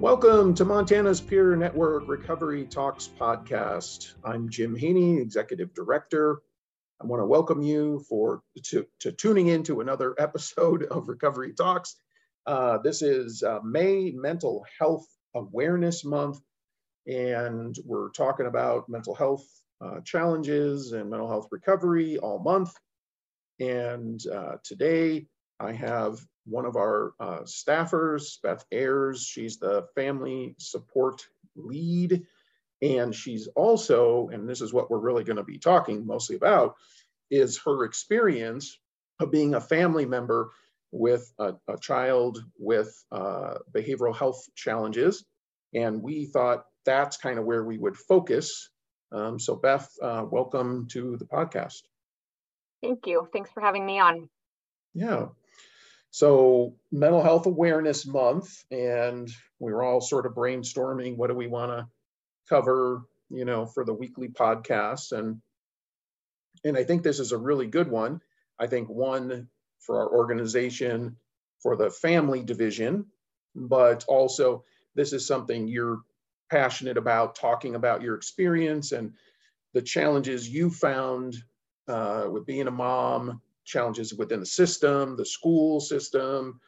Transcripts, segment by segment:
Welcome to Montana's Peer Network Recovery Talks podcast. I'm Jim Hajny, Executive Director. I want to welcome you for to, to tuning in to another episode of Recovery Talks. Uh, this is uh, May Mental Health Awareness Month, and we're talking about mental health uh, challenges and mental health recovery all month. And uh, today I have one of our uh, staffers, Beth Ayers. She's the family support lead. And she's also, and this is what we're really going to be talking mostly about, is her experience of being a family member with a, a child with uh, behavioral health challenges. And we thought that's kind of where we would focus. Um, so, Beth, uh, welcome to the podcast. Thank you. Thanks for having me on. Yeah. So, Mental Health Awareness Month, and we were all sort of brainstorming what do we want to cover, you know, for the weekly podcasts, and and I think this is a really good one. I think one for our organization, for the family division, but also this is something you're passionate about, talking about your experience and the challenges you found uh, with being a mom, challenges within the system, the school system.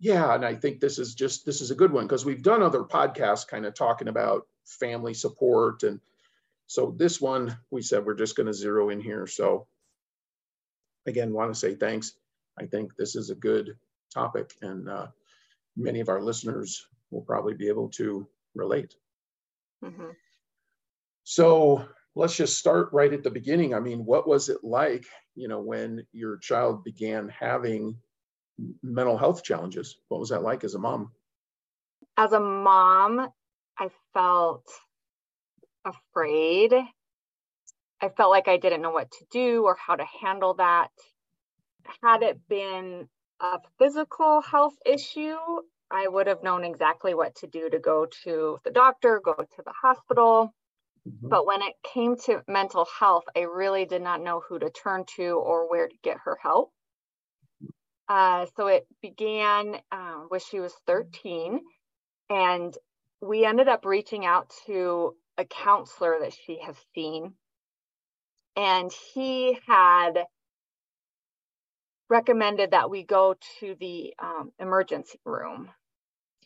Yeah, and I think this is just this is a good one because we've done other podcasts kind of talking about family support and so this one we said we're just going to zero in here. So again, want to say thanks. I think this is a good topic and uh, many of our listeners will probably be able to relate. Mm-hmm. So let's just start right at the beginning. I mean, what was it like, you know, when your child began having mental health challenges? What was that like as a mom? As a mom, I felt afraid. I felt like I didn't know what to do or how to handle that. Had it been a physical health issue, I would have known exactly what to do to go to the doctor, go to the hospital. Mm-hmm. But when it came to mental health, I really did not know who to turn to or where to get her help. Uh, so it began uh, when she was 13, and we ended up reaching out to a counselor that she has seen. And he had recommended that we go to the um, emergency room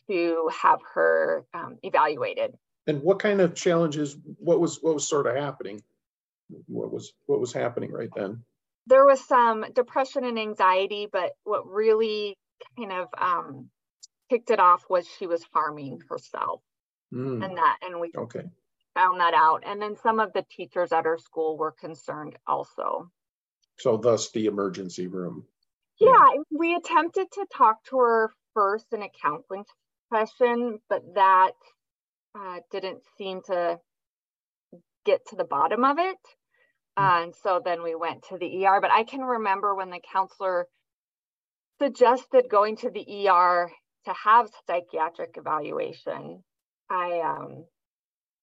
to have her um, evaluated. And what kind of challenges? What was what was sort of happening? What was what was happening right then? There was some depression and anxiety, but what really kind of um, kicked it off was she was harming herself, mm. and that, and we okay. found that out. And then some of the teachers at her school were concerned also. So, thus the emergency room. Yeah, yeah. we attempted to talk to her first in a counseling session, but that uh, didn't seem to get to the bottom of it. Uh, and so then we went to the ER. But I can remember when the counselor suggested going to the ER to have psychiatric evaluation. I um,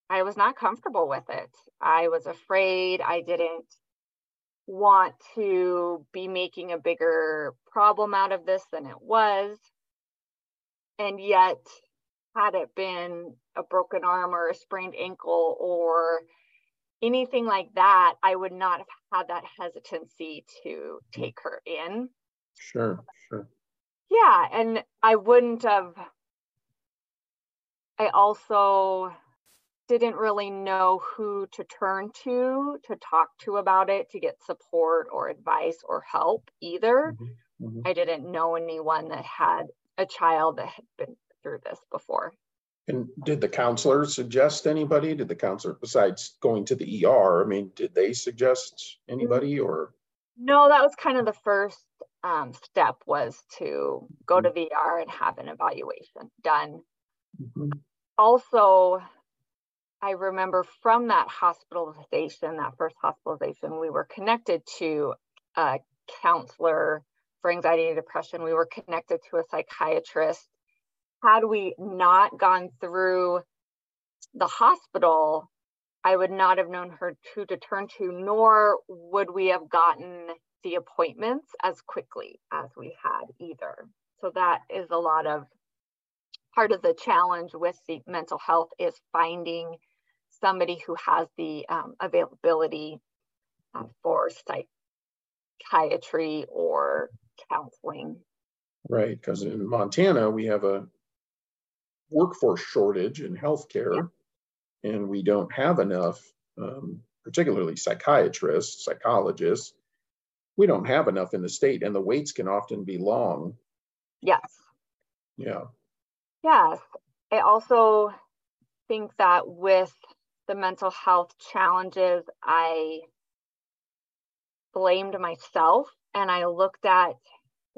I was not comfortable with it. I was afraid. I didn't want to be making a bigger problem out of this than it was. And yet, had it been a broken arm or a sprained ankle or anything like that, I would not have had that hesitancy to take her in. Sure, sure. Yeah, and I wouldn't have. I also didn't really know who to turn to to talk to about it to get support or advice or help either. Mm-hmm, mm-hmm. I didn't know anyone that had a child that had been through this before. And did the counselor suggest anybody? Did the counselor, besides going to the ER, I mean, did they suggest anybody or? No, that was kind of the first um, step was to go to the ER and have an evaluation done. Mm-hmm. Also, I remember from that hospitalization, that first hospitalization, we were connected to a counselor for anxiety and depression. We were connected to a psychiatrist. Had we not gone through the hospital, I would not have known her to, to turn to, nor would we have gotten the appointments as quickly as we had either. So that is a lot of part of the challenge with the mental health is finding somebody who has the um, availability uh, for psychiatry or counseling. Right, because in Montana, we have a workforce shortage in healthcare, yeah. and we don't have enough, um, particularly psychiatrists, psychologists. We don't have enough in the state, and the waits can often be long. Yes. Yeah. Yes. I also think that with the mental health challenges, I blamed myself and I looked at,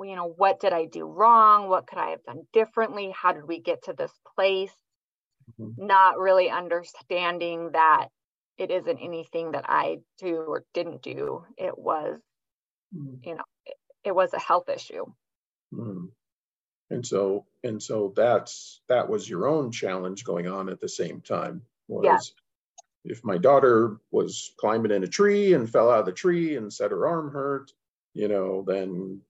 you know, what did I do wrong? What could I have done differently? How did we get to this place? Mm-hmm. Not really understanding that it isn't anything that I do or didn't do. It was, mm-hmm. you know, it, it, was a health issue. Mm-hmm. And so, and so that's that was your own challenge going on at the same time. Was yeah if my daughter was climbing in a tree and fell out of the tree and said her arm hurt, you know, then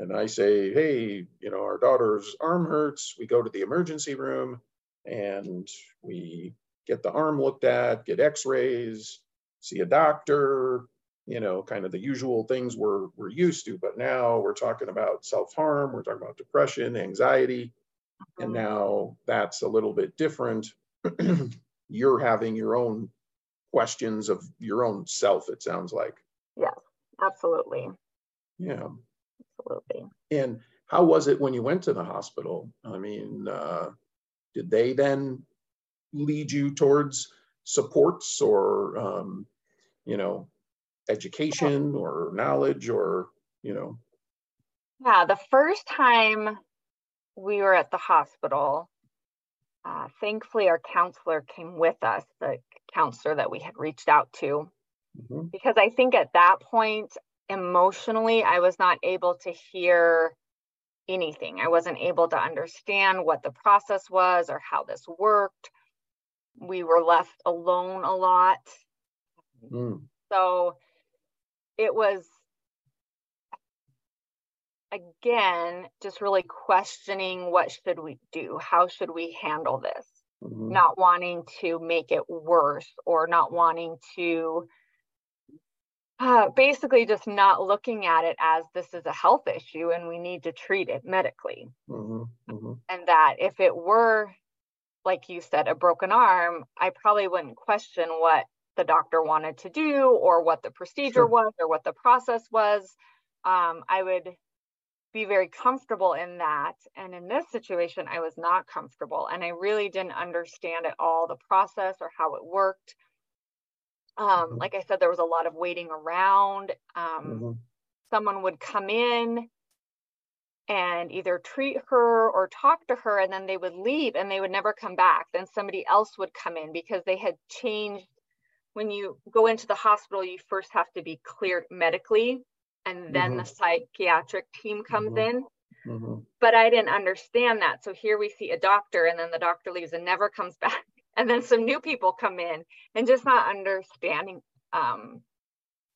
and I say, hey, you know, our daughter's arm hurts. We go to the emergency room and we get the arm looked at, get x-rays, see a doctor, you know, kind of the usual things we're we're used to. But now we're talking about self-harm, we're talking about depression, anxiety, and uh-huh. now that's a little bit different. You're having your own questions of your own self, it sounds like. Yeah, absolutely. Yeah. Absolutely. And how was it when you went to the hospital? I mean, uh, did they then lead you towards supports or, um, you know, education or knowledge or, you know? Yeah, the first time we were at the hospital, uh, thankfully our counselor came with us, the counselor that we had reached out to. Mm-hmm. Because I think at that point, emotionally, I was not able to hear anything. I wasn't able to understand what the process was or how this worked. We were left alone a lot. Mm. So it was again just really questioning what should we do how should we handle this mm-hmm. not wanting to make it worse or not wanting to uh, basically just not looking at it as this is a health issue and we need to treat it medically mm-hmm. Mm-hmm. and that if it were like you said a broken arm i probably wouldn't question what the doctor wanted to do or what the procedure sure. was or what the process was um, i would be very comfortable in that. And in this situation, I was not comfortable and I really didn't understand at all the process or how it worked. Um, mm-hmm. Like I said, there was a lot of waiting around. Um, mm-hmm. Someone would come in and either treat her or talk to her, and then they would leave and they would never come back. Then somebody else would come in because they had changed. When you go into the hospital, you first have to be cleared medically and then mm-hmm. the psychiatric team comes mm-hmm. in. Mm-hmm. But I didn't understand that. So here we see a doctor, and then the doctor leaves and never comes back. And then some new people come in, and just not understanding, um,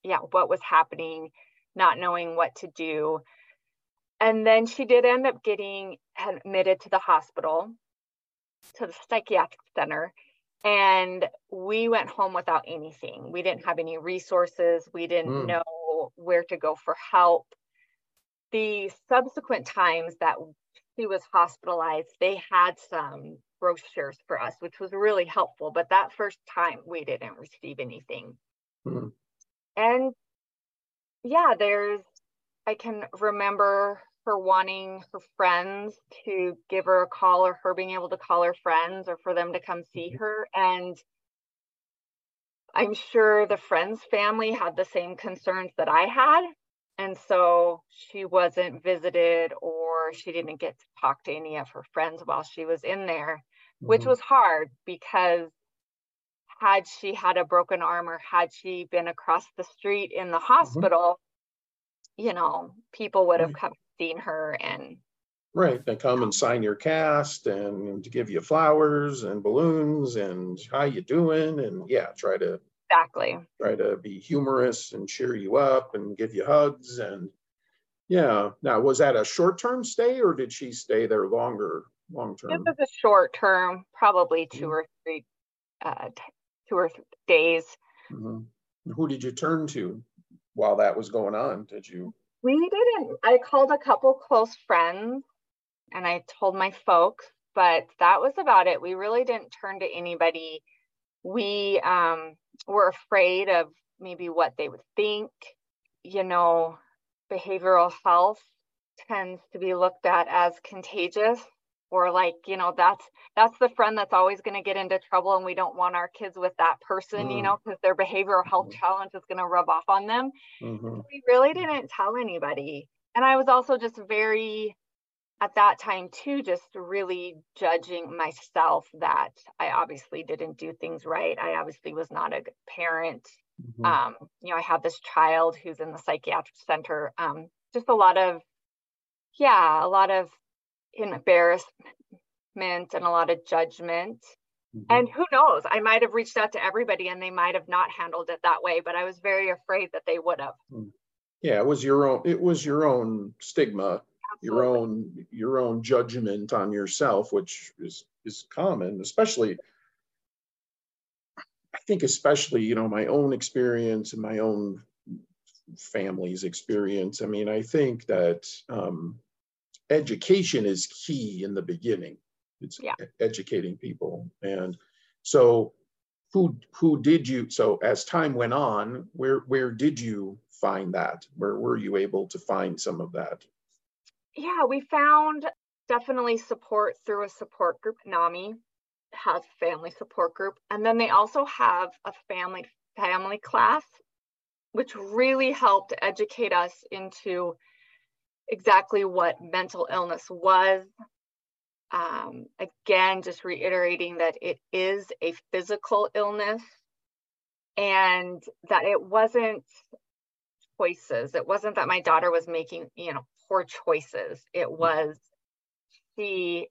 yeah, what was happening, not knowing what to do. And then she did end up getting admitted to the hospital, to the psychiatric center. And we went home without anything. We didn't have any resources. We didn't mm. know where to go for help. The subsequent times that she was hospitalized, they had some brochures for us, which was really helpful. But that first time, we didn't receive anything. Mm-hmm. And yeah, there's, I can remember her wanting her friends to give her a call or her being able to call her friends or for them to come see mm-hmm. her. And I'm sure the friend's family had the same concerns that I had. And so she wasn't visited or she didn't get to talk to any of her friends while she was in there. Which was hard because had she had a broken arm or had she been across the street in the hospital, mm-hmm. you know, people would have come seen her and Right. They come and sign your cast and to give you flowers and balloons and how you doing and yeah, try to exactly try to be humorous and cheer you up and give you hugs and yeah. Now was that a short term stay or did she stay there longer long term? It was a short term, probably 2 mm-hmm. or three uh, two or three days. Mm-hmm. Who did you turn to while that was going on? Did you? We didn't. I called a couple close friends and I told my folks, but that was about it. We really didn't turn to anybody. We um, were afraid of maybe what they would think. You know, behavioral health tends to be looked at as contagious or like you know that's that's the friend that's always going to get into trouble and we don't want our kids with that person mm. you know because their behavioral health mm. challenge is going to rub off on them mm-hmm. we really didn't tell anybody and i was also just very at that time too just really judging myself that i obviously didn't do things right i obviously was not a good parent mm-hmm. um, you know i have this child who's in the psychiatric center um, just a lot of yeah a lot of embarrassment and a lot of judgment. Mm-hmm. And who knows, I might have reached out to everybody and they might have not handled it that way, but I was very afraid that they would have. Mm. Yeah, it was your own it was your own stigma, Absolutely. your own your own judgment on yourself, which is is common, especially I think especially, you know, my own experience and my own family's experience. I mean, I think that um, education is key in the beginning. It's yeah. educating people. And so who who did you so as time went on, where where did you find that? Where were you able to find some of that? Yeah, we found definitely support through a support group. NAMI has family support group. And then they also have a family family class, which really helped educate us into exactly what mental illness was. Um, again, just reiterating that it is a physical illness and that it wasn't choices. It wasn't that my daughter was making, you know, poor choices. It mm-hmm. was she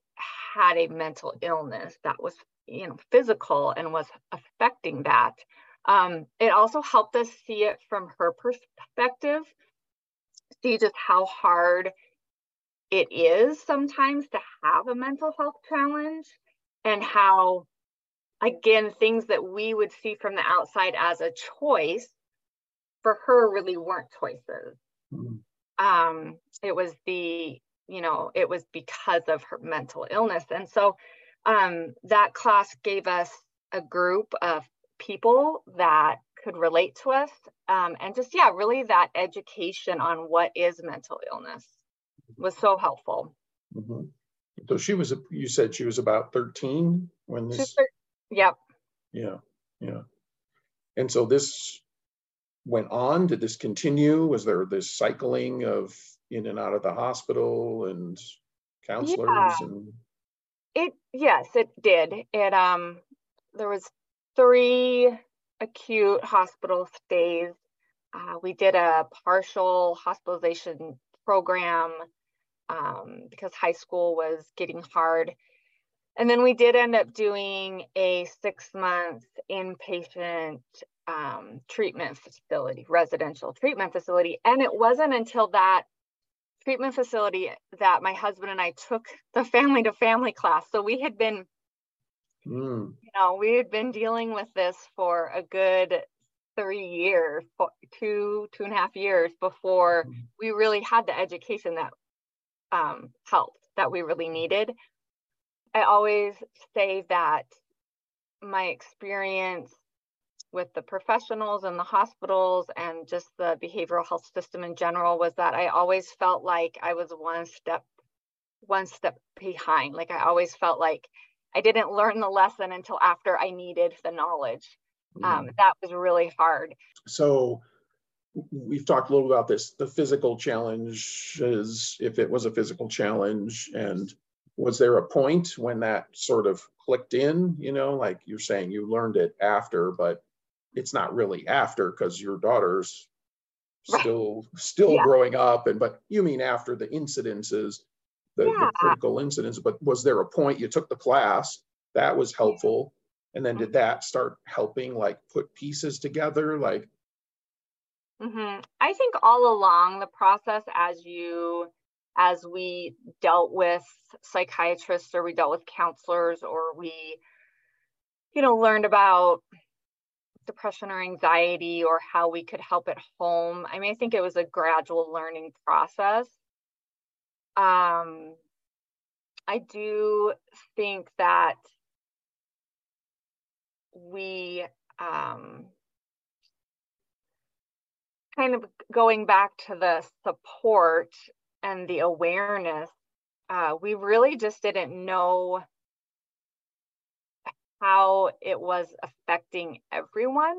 had a mental illness that was, you know, physical and was affecting that. Um, it also helped us see it from her perspective see just how hard it is sometimes to have a mental health challenge and how again things that we would see from the outside as a choice for her really weren't choices mm-hmm. um it was the you know it was because of her mental illness and so um that class gave us a group of people that could relate to us um, and just yeah really that education on what is mental illness was so helpful. Mm-hmm. so she was you said she was about 13 when this yep. Yeah yeah. And so this went on? Did this continue? Was there this cycling of in and out of the hospital and counselors yeah. and it yes it did. It um there was three acute hospital stays. Uh, we did a partial hospitalization program um, because high school was getting hard. And then we did end up doing a six month inpatient um, treatment facility, residential treatment facility. And it wasn't until that treatment facility that my husband and I took the family to family class. So we had been Mm. You know, we had been dealing with this for a good three years, two, two and a half years before mm. we really had the education that um, helped, that we really needed. I always say that my experience with the professionals and the hospitals and just the behavioral health system in general was that I always felt like I was one step one step behind like I always felt like I didn't learn the lesson until after I needed the knowledge. Um, mm-hmm. that was really hard. So we've talked a little about this, the physical challenges, if it was a physical challenge, and was there a point when that sort of clicked in? You know, like you're saying you learned it after, but it's not really after because your daughter's Right. still still Yeah. growing up and but you mean after the incidences the, the critical incidents but was there a point you took the class that was helpful and then did that start helping like put pieces together like hmm I think all along the process, as you, as we dealt with psychiatrists or we dealt with counselors or we, you know, learned about depression or anxiety or how we could help at home. I mean, I think it was a gradual learning process. Um, I do think that we, um, kind of going back to the support and the awareness, uh, we really just didn't know how it was affecting everyone.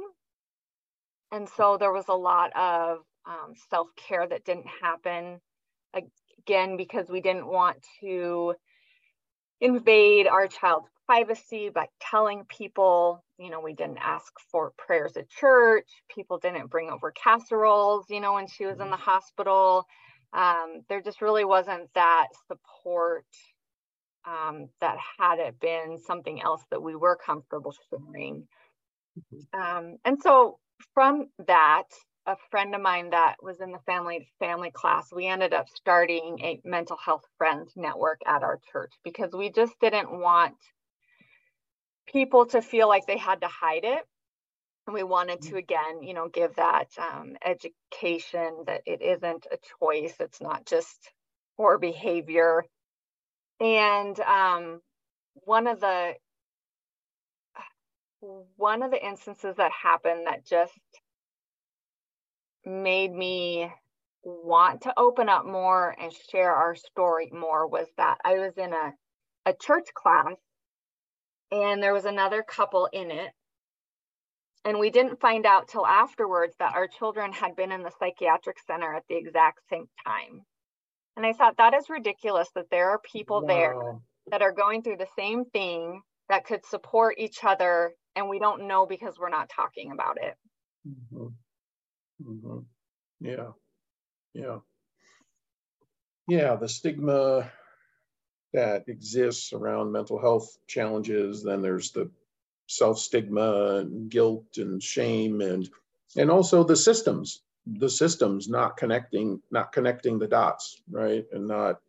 And so there was a lot of um, self care that didn't happen. Again, because we didn't want to invade our child's privacy by telling people, you know, we didn't ask for prayers at church. People didn't bring over casseroles, you know, when she was in the hospital. Um, there just really wasn't that support um, that had it been something else that we were comfortable sharing. Um, and so from that, a friend of mine that was in the family family class, we ended up starting a mental health friends network at our church because we just didn't want people to feel like they had to hide it. And we wanted to again, you know, give that um, education that it isn't a choice. It's not just poor behavior. And um, one of the one of the instances that happened that just made me want to open up more and share our story more was that I was in a, a church class and there was another couple in it. And we didn't find out till afterwards that our children had been in the psychiatric center at the exact same time. And I thought that is ridiculous that there are people there that are going through the same thing that could support each other and we don't know because we're not talking about it. Mhm. Mhm. Yeah. Yeah. Yeah, the stigma that exists around mental health challenges, then there's the self-stigma and guilt and shame and and also the systems, the systems not connecting, not connecting the dots, right? And not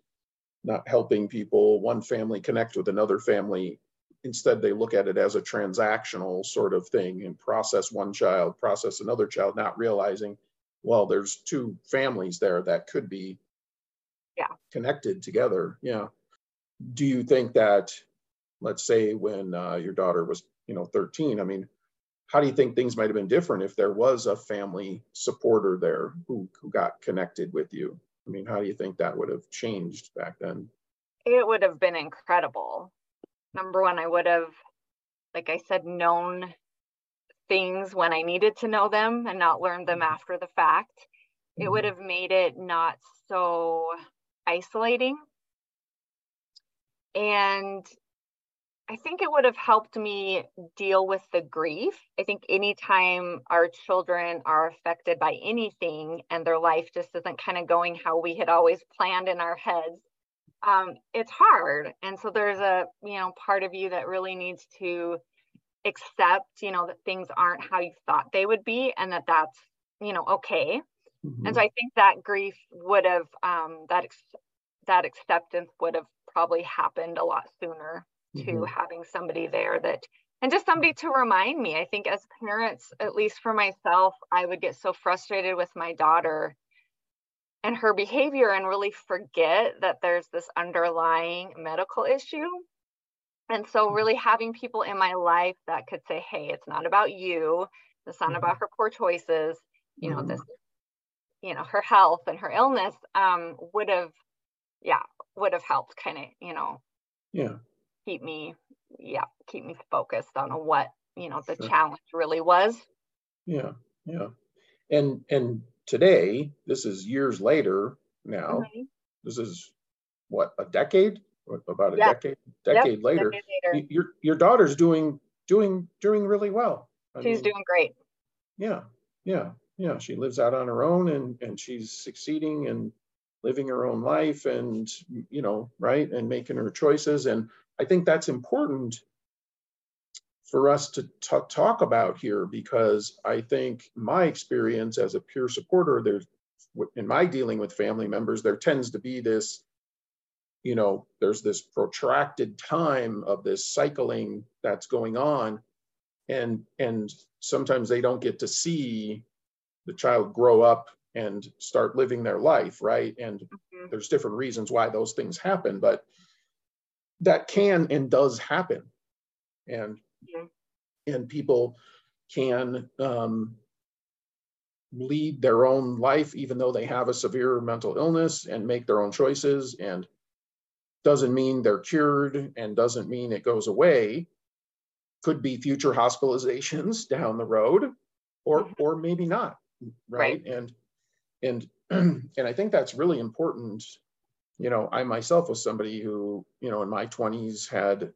not helping people, one family connect with another family instead they look at it as a transactional sort of thing and process one child process another child not realizing well there's two families there that could be Yeah. connected together yeah do you think that let's say when uh, your daughter was you know 13 i mean how do you think things might have been different if there was a family supporter there who, who got connected with you i mean how do you think that would have changed back then It would have been incredible. Number one, I would have, like I said, known things when I needed to know them and not learned them mm-hmm. after the fact. It would mm-hmm. have made it not so isolating. And I think it would have helped me deal with the grief. I think anytime our children are affected by anything and their life just isn't kind of going how we had always planned in our heads, um, it's hard. And so there's a, you know, part of you that really needs to accept, you know, that things aren't how you thought they would be and that that's, you know, okay. And so I think that grief would have, um, that, ex- that acceptance would have probably happened a lot sooner to Mhm. having somebody there that and just somebody to remind me i think as parents at least for myself i would get so frustrated with my daughter and her behavior and really forget that there's this underlying medical issue and so really having people in my life that could say hey it's not about you it's not Mhm. about her poor choices you know this you know her health and her illness um would have yeah would have helped kind of you know yeah keep me yeah keep me focused on what you know the Sure. challenge really was Yeah, yeah. And and today, this is years later now. Mhm. This is what, a decade about a Yeah. decade decade Yep, later, decade later. your your daughter's doing doing doing really well. I She's mean, doing great. yeah, yeah, yeah. She lives out on her own and and she's succeeding and living her own life and you know right and making her choices and I think that's important for us to ta- talk about here because I think my experience as a peer supporter, there's in my dealing with family members, there tends to be this, you know, there's this protracted time of this cycling that's going on, and and sometimes they don't get to see the child grow up and start living their life, right? And Mhm. there's different reasons why those things happen, but that can and does happen. And. And people can um, lead their own life even though they have a severe mental illness and make their own choices and doesn't mean they're cured and doesn't mean it goes away. Could be future hospitalizations down the road or Mhm. or maybe not right, and and and i think that's really important you know i myself was somebody who you know in my 20s had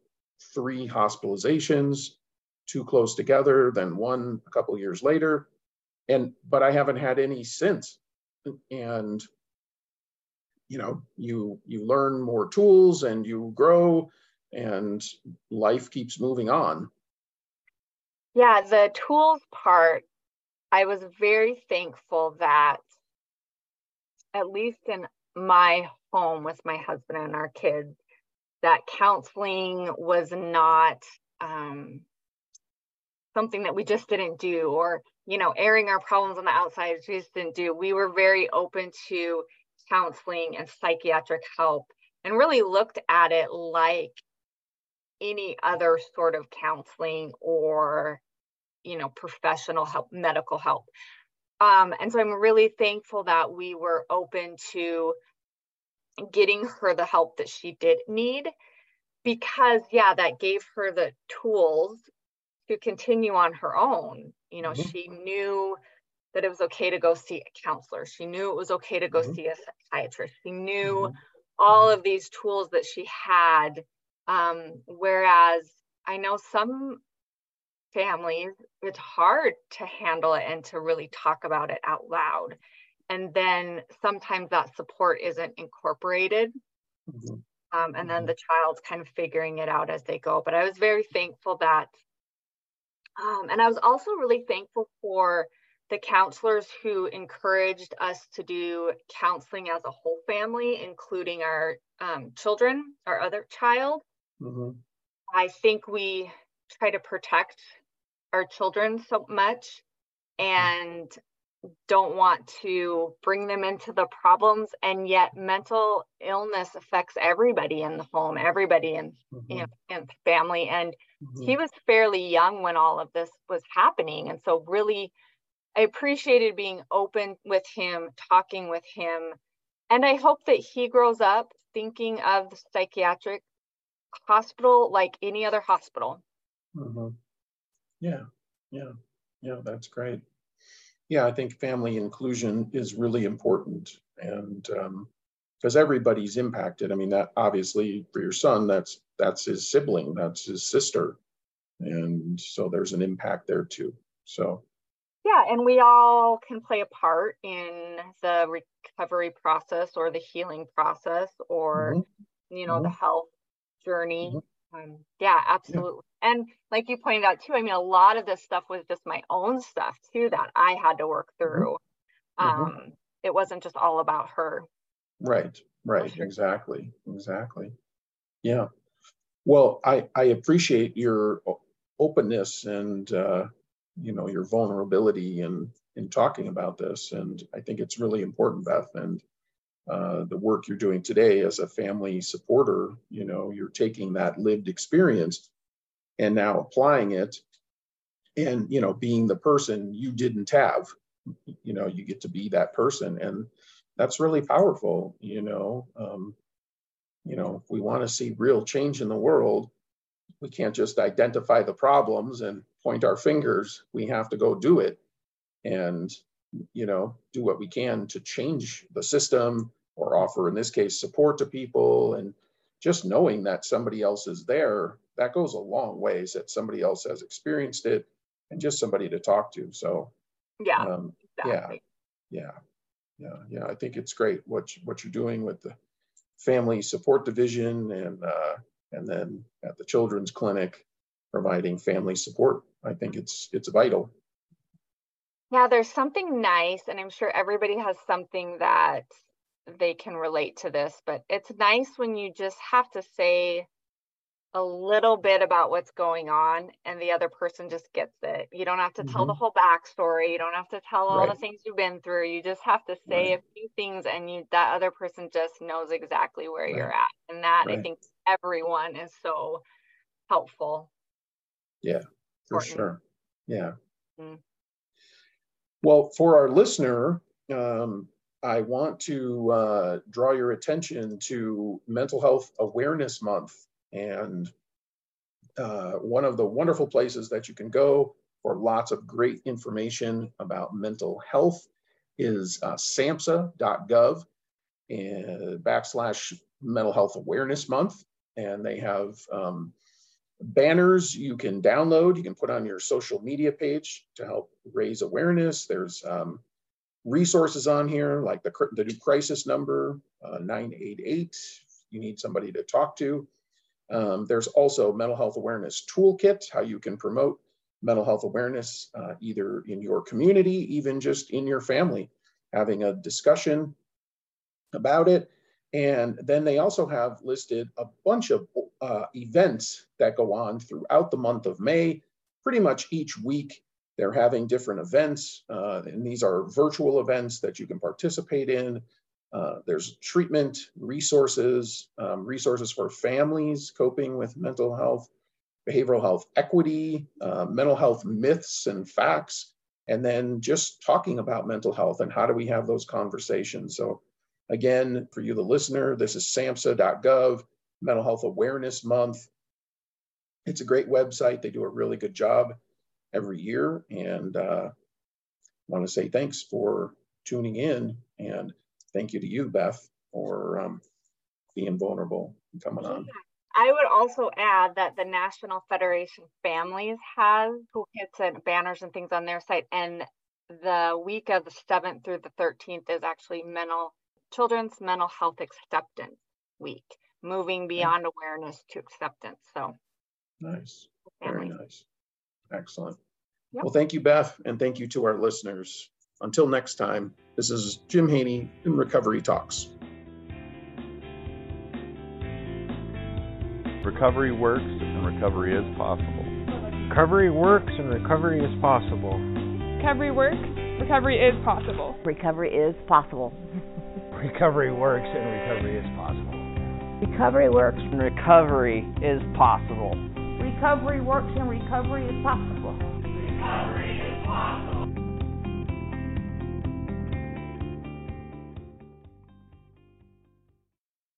three hospitalizations two close together then one a couple years later. And but i haven't had any since. And you know you you learn more tools and you grow and life keeps moving on. Yeah, the tools part, I was very thankful that at least in my home with my husband and our kids, that counseling was not um, something that we just didn't do or, you know, airing our problems on the outside, we just didn't do. We were very open to counseling and psychiatric help and really looked at it like any other sort of counseling or you know professional help medical help um, and so i'm really thankful that we were open to getting her the help that she did need because yeah that gave her the tools to continue on her own you know Mhm. she knew that it was okay to go see a counselor she knew it was okay to go Mhm. see a psychiatrist she knew Mhm. all of these tools that she had um, whereas i know some families it's hard to handle it and to really talk about it out loud and then sometimes that support isn't incorporated Mhm. um, and then Mhm. the child's kind of figuring it out as they go but i was very thankful that um, and i was also really thankful for the counselors who encouraged us to do counseling as a whole family including our um, children our other child Mhm. I think we try to protect our children so much and don't want to bring them into the problems and yet mental illness affects everybody in the home everybody in you know in the family. And Mhm. he was fairly young when all of this was happening. And so really i appreciated being open with him talking with him. And i hope that he grows up thinking of the psychiatric hospital like any other hospital. Mhm. Yeah, yeah, yeah, that's great. Yeah, I think family inclusion is really important and because everybody's impacted. I mean, that obviously for your son, that's that's his sibling, that's his sister. And so there's an impact there too. So yeah and we all can play a part in the recovery process or the healing process or mhm, you know the health journey Mhm. Um, yeah absolutely and like you pointed out too i mean a lot of this stuff was just my own stuff too that i had to work through Mhm. um it wasn't just all about her right, right, exactly, exactly. Yeah. Well, I I appreciate your openness and uh, you know your vulnerability in in talking about this, and I think it's really important, Beth, and uh, the work you're doing today as a family supporter. You know, you're taking that lived experience and now applying it, and you know, being the person you didn't have. You know, you get to be that person, and that's really powerful. You know. Um, you know, if we want to see real change in the world, we can't just identify the problems and point our fingers. We have to go do it and, you know, do what we can to change the system or offer, in this case, support to people and, just knowing that somebody else is there, that goes a long ways that somebody else has experienced it and just somebody to talk to. So, Yeah, um, exactly. yeah, yeah, yeah. I think it's great what you, what you're doing with the family support division and uh, and then at the children's clinic providing family support. I think it's it's vital. Yeah, there's something nice, and I'm sure everybody has something that they can relate to this, but it's nice when you just have to say a little bit about what's going on and the other person just gets it. You don't have to tell the Mhm. whole backstory. You don't have to tell all the things you've been through. You just have to say Right. a few things and you that other person just knows exactly where you're at. And that I think everyone is so helpful. Yeah, for Important. sure. Yeah. Mm. Well, for our listener, um, I want to uh, draw your attention to Mental Health Awareness Month. And uh, one of the wonderful places that you can go for lots of great information about mental health is uh, samhsa.gov and backslash mental health awareness month. And they have um, banners you can download, you can put on your social media page to help raise awareness. There's um, resources on here like the, the new crisis number, uh, 988. You need somebody to talk to. Um, there's also mental health awareness toolkit, how you can promote mental health awareness uh, either in your community, even just in your family, having a discussion about it. And then they also have listed a bunch of uh, events that go on throughout the month of May. Pretty much each week, they're having different events, uh, and these are virtual events that you can participate in. Uh, there's treatment resources, um, resources for families coping with mental health, behavioral health equity, uh, mental health myths and facts, and then just talking about mental health and how do we have those conversations. So Again, for you, the listener, this is samhsa.gov, Mental Health Awareness Month. It's a great website. They do a really good job every year. And uh, want to say thanks for tuning in. And thank you to you, Beth, for um, being vulnerable and coming on. I would also add that the National Federation Families has toolkits and banners and things on their site. And the week of the 7th through the 13th is actually mental Children's Mental Health Acceptance Week, moving beyond awareness to acceptance. So Nice. Very nice. Excellent. Yep. Well, thank you, Beth, and thank you to our listeners. Until next time, this is Jim Hajny in Recovery Talks. Recovery works and recovery is possible. Recovery works and recovery is possible. Recovery works. Recovery is possible. Recovery is possible. Recovery works and recovery is possible. Recovery works. And recovery is possible recovery works and recovery is possible. Recovery is possible.